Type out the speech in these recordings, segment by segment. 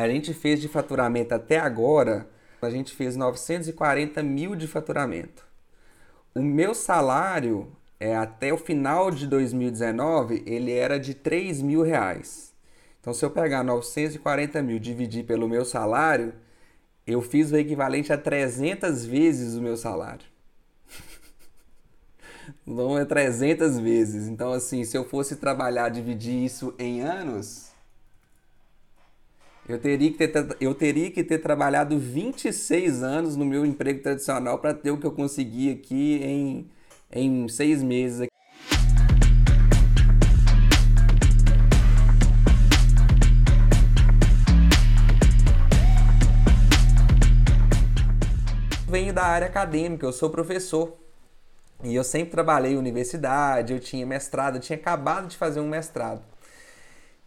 A gente fez de faturamento até agora, a gente fez 940 mil de faturamento. O meu salário, é, até o final de 2019, ele era de 3 mil reais. Então, se eu pegar 940 mil dividir pelo meu salário, eu fiz o equivalente a 300 vezes o meu salário. Não é 300 vezes. Então, assim, se eu fosse trabalhar, dividir isso em anos, eu teria que ter, eu teria que ter trabalhado 26 anos no meu emprego tradicional para ter o que eu consegui aqui em, em seis meses. Venho da área acadêmica, eu sou professor. E eu sempre trabalhei em universidade, eu tinha mestrado, eu tinha acabado de fazer um mestrado.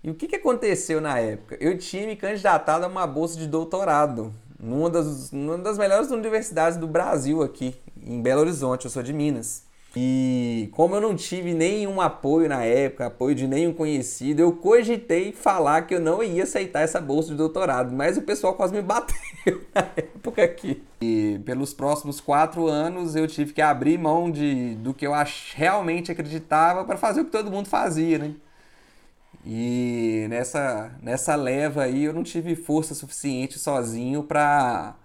E o que, que aconteceu na época? Eu tinha me candidatado a uma bolsa de doutorado numa das, numa das melhores universidades do Brasil aqui, em Belo Horizonte, eu sou de Minas. E como eu não tive nenhum apoio na época, apoio de nenhum conhecido, eu cogitei falar que eu não ia aceitar essa bolsa de doutorado, mas o pessoal quase me bateu na época aqui. E pelos próximos quatro anos eu tive que abrir mão de, do que eu realmente acreditava para fazer o que todo mundo fazia, né? E nessa, nessa leva aí eu não tive força suficiente sozinho para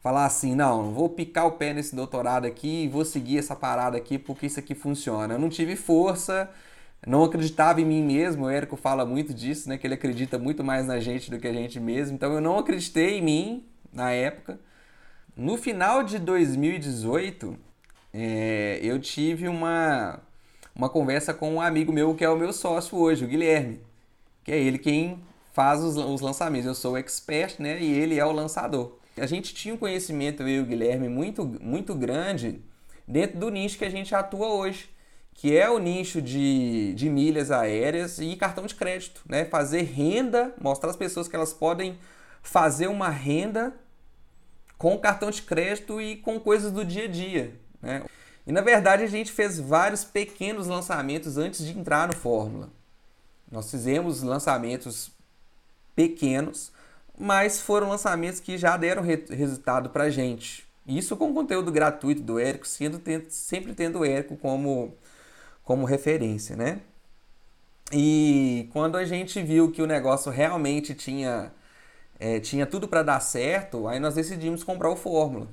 falar assim, não, vou picar o pé nesse doutorado aqui e vou seguir essa parada aqui porque isso aqui funciona. Eu não tive força, não acreditava em mim mesmo, o Érico fala muito disso, né, que ele acredita muito mais na gente do que a gente mesmo, então eu não acreditei em mim na época. No final de 2018, é, eu tive uma, uma conversa com um amigo meu que é o meu sócio hoje, o Guilherme, que é ele quem faz os, os lançamentos. Eu sou o expert, né, e ele é o lançador a gente tinha um conhecimento, eu e o Guilherme, muito, muito grande dentro do nicho que a gente atua hoje, que é o nicho de, de milhas aéreas e cartão de crédito. Né? Fazer renda, mostrar às pessoas que elas podem fazer uma renda com cartão de crédito e com coisas do dia a dia. Né? E na verdade a gente fez vários pequenos lançamentos antes de entrar no Fórmula. Nós fizemos lançamentos pequenos mas foram lançamentos que já deram re resultado para gente. Isso com conteúdo gratuito do Érico, sendo, sempre tendo o Érico como, como referência, né? E quando a gente viu que o negócio realmente tinha, é, tinha tudo para dar certo, aí nós decidimos comprar o Fórmula.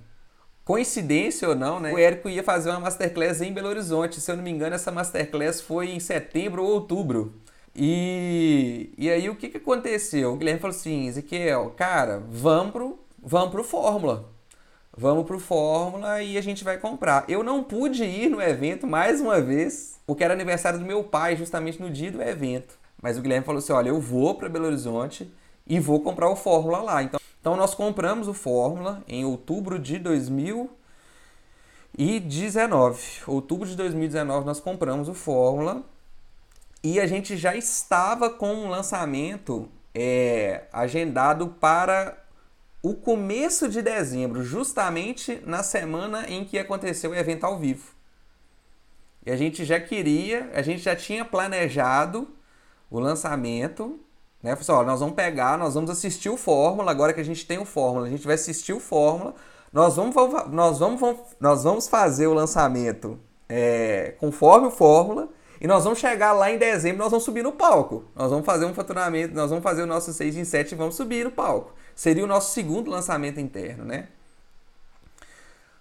Coincidência ou não, né? O Érico ia fazer uma masterclass em Belo Horizonte. Se eu não me engano, essa masterclass foi em setembro ou outubro. E, e aí o que, que aconteceu? O Guilherme falou assim, Ezequiel, cara, vamos pro, vamos pro Fórmula. Vamos pro Fórmula e a gente vai comprar. Eu não pude ir no evento mais uma vez, porque era aniversário do meu pai, justamente no dia do evento. Mas o Guilherme falou assim: olha, eu vou para Belo Horizonte e vou comprar o Fórmula lá. Então, então nós compramos o Fórmula em outubro de 2019. Outubro de 2019 nós compramos o Fórmula e a gente já estava com um lançamento é, agendado para o começo de dezembro, justamente na semana em que aconteceu o evento ao vivo. E a gente já queria, a gente já tinha planejado o lançamento, né? Falei assim, nós vamos pegar, nós vamos assistir o Fórmula, agora que a gente tem o Fórmula, a gente vai assistir o Fórmula, nós vamos, nós vamos, nós vamos fazer o lançamento é, conforme o Fórmula, e nós vamos chegar lá em dezembro, nós vamos subir no palco. Nós vamos fazer um faturamento, nós vamos fazer o nosso 6 em 7 e vamos subir no palco. Seria o nosso segundo lançamento interno, né?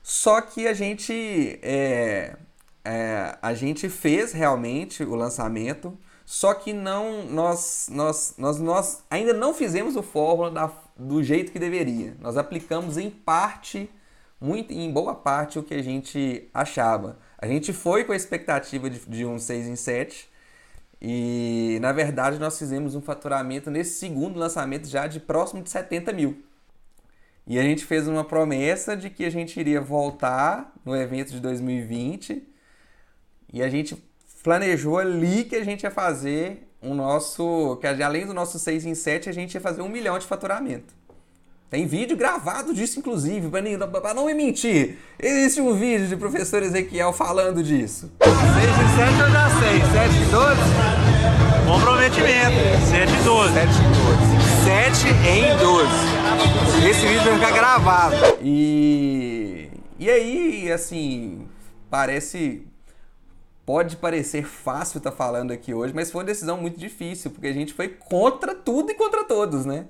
Só que a gente, é, é, a gente fez realmente o lançamento, só que não nós, nós, nós, nós ainda não fizemos o fórmula da, do jeito que deveria. Nós aplicamos em parte, muito, em boa parte, o que a gente achava. A gente foi com a expectativa de, de um 6 em 7 e na verdade nós fizemos um faturamento nesse segundo lançamento já de próximo de 70 mil. E a gente fez uma promessa de que a gente iria voltar no evento de 2020 e a gente planejou ali que a gente ia fazer um nosso. que além do nosso 6 em 7, a gente ia fazer um milhão de faturamento. Tem vídeo gravado disso, inclusive, para não me mentir. Existe um vídeo de professor Ezequiel falando disso. 6 e 7 eu já sei. 7 e 12? Comprometimento. 7 e 12. 7 e 12. 7 em 12. Esse vídeo vai ficar gravado. E, e aí, assim, parece. Pode parecer fácil estar tá falando aqui hoje, mas foi uma decisão muito difícil, porque a gente foi contra tudo e contra todos, né?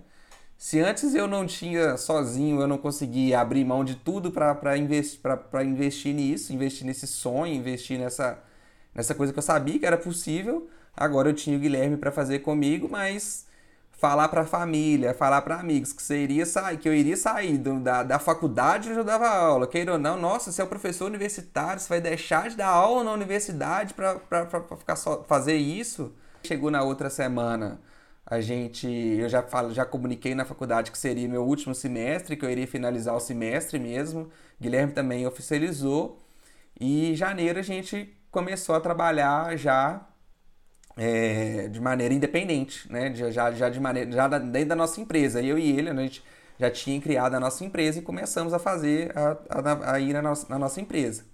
Se antes eu não tinha sozinho, eu não conseguia abrir mão de tudo para investi investir nisso, investir nesse sonho, investir nessa, nessa coisa que eu sabia que era possível, agora eu tinha o Guilherme para fazer comigo, mas falar para a família, falar para amigos que iria sair, que eu iria sair do, da, da faculdade onde eu dava aula, queira ou não, nossa, você é um professor universitário, você vai deixar de dar aula na universidade para ficar só, fazer isso? Chegou na outra semana a gente, eu já falo, já comuniquei na faculdade que seria meu último semestre, que eu iria finalizar o semestre mesmo. Guilherme também oficializou. E em janeiro a gente começou a trabalhar já é, de maneira independente, né? Já, já de maneira, já dentro da nossa empresa. Eu e ele, a gente já tinha criado a nossa empresa e começamos a fazer a, a, a ir na nossa, na nossa empresa.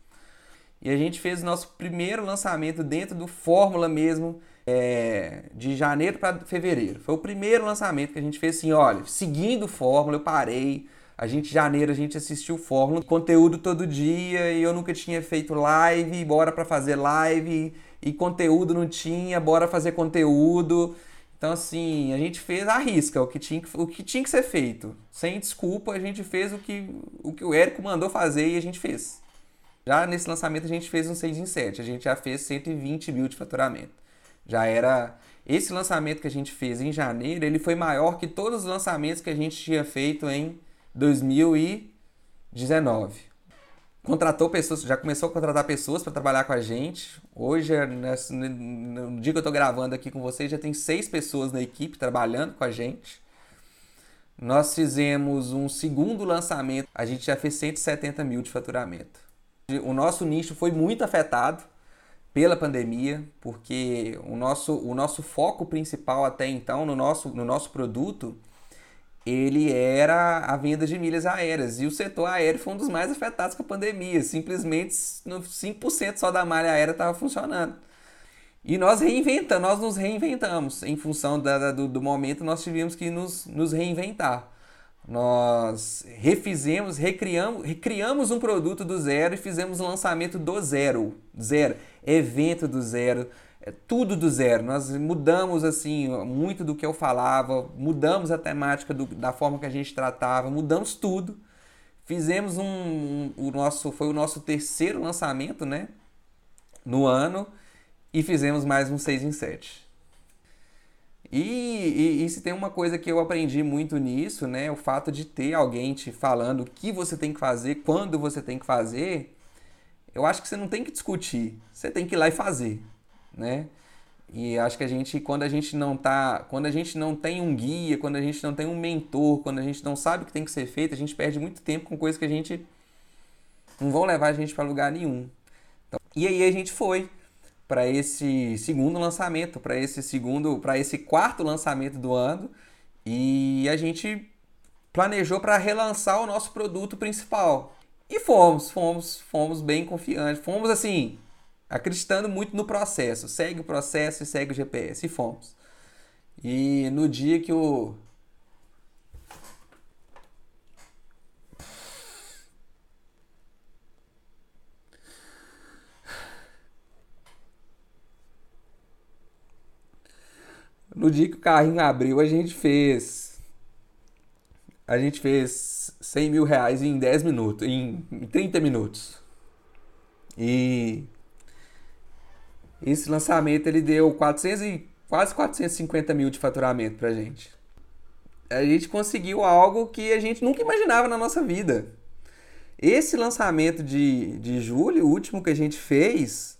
E a gente fez o nosso primeiro lançamento dentro do Fórmula mesmo, é, de janeiro para fevereiro. Foi o primeiro lançamento que a gente fez assim, olha, seguindo Fórmula, eu parei. A gente, janeiro, a gente assistiu Fórmula, conteúdo todo dia, e eu nunca tinha feito live, bora para fazer live, e conteúdo não tinha, bora fazer conteúdo. Então, assim, a gente fez a risca, o que tinha que, o que, tinha que ser feito. Sem desculpa, a gente fez o que, o que o Érico mandou fazer e a gente fez. Já nesse lançamento a gente fez um 6 em 7, a gente já fez 120 mil de faturamento. Já era esse lançamento que a gente fez em janeiro, ele foi maior que todos os lançamentos que a gente tinha feito em 2019. Contratou pessoas, já começou a contratar pessoas para trabalhar com a gente. Hoje, no dia que eu estou gravando aqui com vocês, já tem seis pessoas na equipe trabalhando com a gente. Nós fizemos um segundo lançamento, a gente já fez 170 mil de faturamento. O nosso nicho foi muito afetado pela pandemia, porque o nosso, o nosso foco principal até então no nosso, no nosso produto ele era a venda de milhas aéreas. E o setor aéreo foi um dos mais afetados com a pandemia. Simplesmente 5% só da malha aérea estava funcionando. E nós reinventamos, nós nos reinventamos. Em função da, do, do momento, nós tivemos que nos, nos reinventar. Nós refizemos, recriamos, recriamos um produto do zero e fizemos o lançamento do zero. Zero. Evento do zero. É tudo do zero. Nós mudamos assim muito do que eu falava, mudamos a temática do, da forma que a gente tratava, mudamos tudo. Fizemos um, um, o nosso foi o nosso terceiro lançamento, né? No ano e fizemos mais um 6 em 7. E, e, e, se tem uma coisa que eu aprendi muito nisso, né? O fato de ter alguém te falando o que você tem que fazer, quando você tem que fazer, eu acho que você não tem que discutir, você tem que ir lá e fazer, né? E acho que a gente, quando a gente não tá, quando a gente não tem um guia, quando a gente não tem um mentor, quando a gente não sabe o que tem que ser feito, a gente perde muito tempo com coisas que a gente não vão levar a gente para lugar nenhum. Então, e aí a gente foi para esse segundo lançamento, para esse segundo, para esse quarto lançamento do ano, e a gente planejou para relançar o nosso produto principal. E fomos, fomos, fomos bem confiantes, fomos assim, acreditando muito no processo. Segue o processo e segue o GPS e fomos. E no dia que o No dia que o carrinho abriu, a gente fez. A gente fez 100 mil reais em 10 minutos, em 30 minutos. E esse lançamento ele deu 400 e, quase 450 mil de faturamento pra gente. A gente conseguiu algo que a gente nunca imaginava na nossa vida. Esse lançamento de, de julho, o último que a gente fez,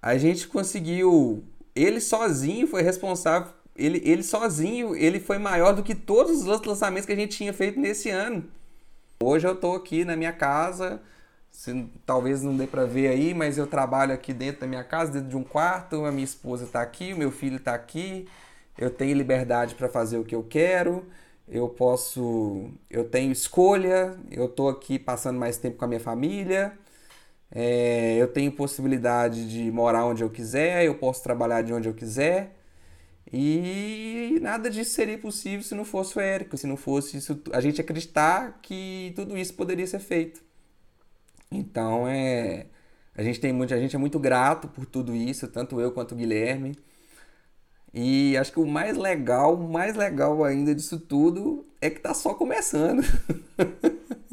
a gente conseguiu ele sozinho foi responsável. Ele, ele sozinho, ele foi maior do que todos os outros lançamentos que a gente tinha feito nesse ano. Hoje eu estou aqui na minha casa, se, talvez não dê para ver aí, mas eu trabalho aqui dentro da minha casa, dentro de um quarto, a minha esposa está aqui, o meu filho está aqui, eu tenho liberdade para fazer o que eu quero, eu posso, eu tenho escolha, eu estou aqui passando mais tempo com a minha família, é, eu tenho possibilidade de morar onde eu quiser, eu posso trabalhar de onde eu quiser. E nada disso seria possível se não fosse o Érico, se não fosse isso, a gente acreditar que tudo isso poderia ser feito. Então é, a gente tem muito, a gente é muito grato por tudo isso, tanto eu quanto o Guilherme. E acho que o mais legal, mais legal ainda disso tudo é que tá só começando.